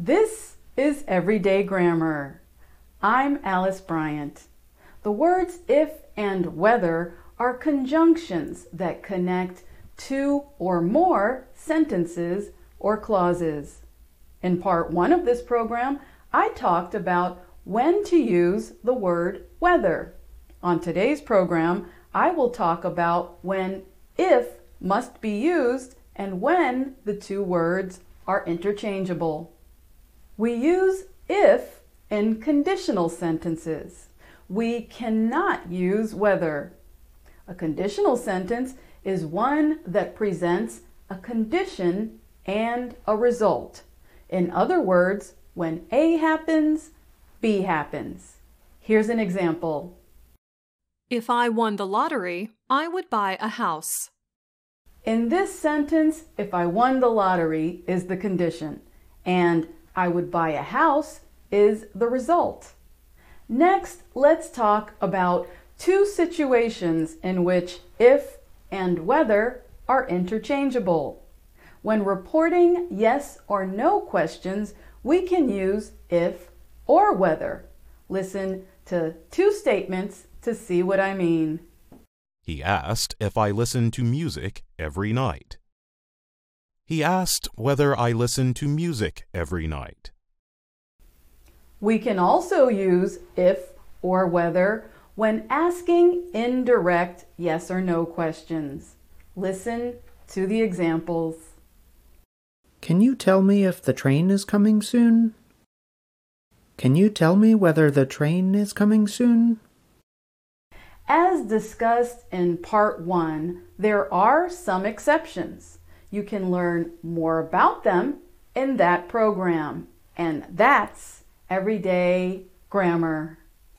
This is Everyday Grammar. I'm Alice Bryant. The words if and whether are conjunctions that connect two or more sentences or clauses. In part one of this program, I talked about when to use the word whether. On today's program, I will talk about when if must be used and when the two words are interchangeable. We use if in conditional sentences. We cannot use whether. A conditional sentence is one that presents a condition and a result. In other words, when A happens, B happens. Here's an example. If I won the lottery, I would buy a house. In this sentence, if I won the lottery is the condition, and I would buy a house is the result. Next, let's talk about two situations in which if and whether are interchangeable. When reporting yes or no questions, we can use if or whether. Listen to two statements to see what I mean. He asked if I listen to music every night. He asked whether I listen to music every night. We can also use if or whether when asking indirect yes or no questions. Listen to the examples. Can you tell me if the train is coming soon? Can you tell me whether the train is coming soon? As discussed in part one, there are some exceptions. You can learn more about them in that program. And that's Everyday Grammar.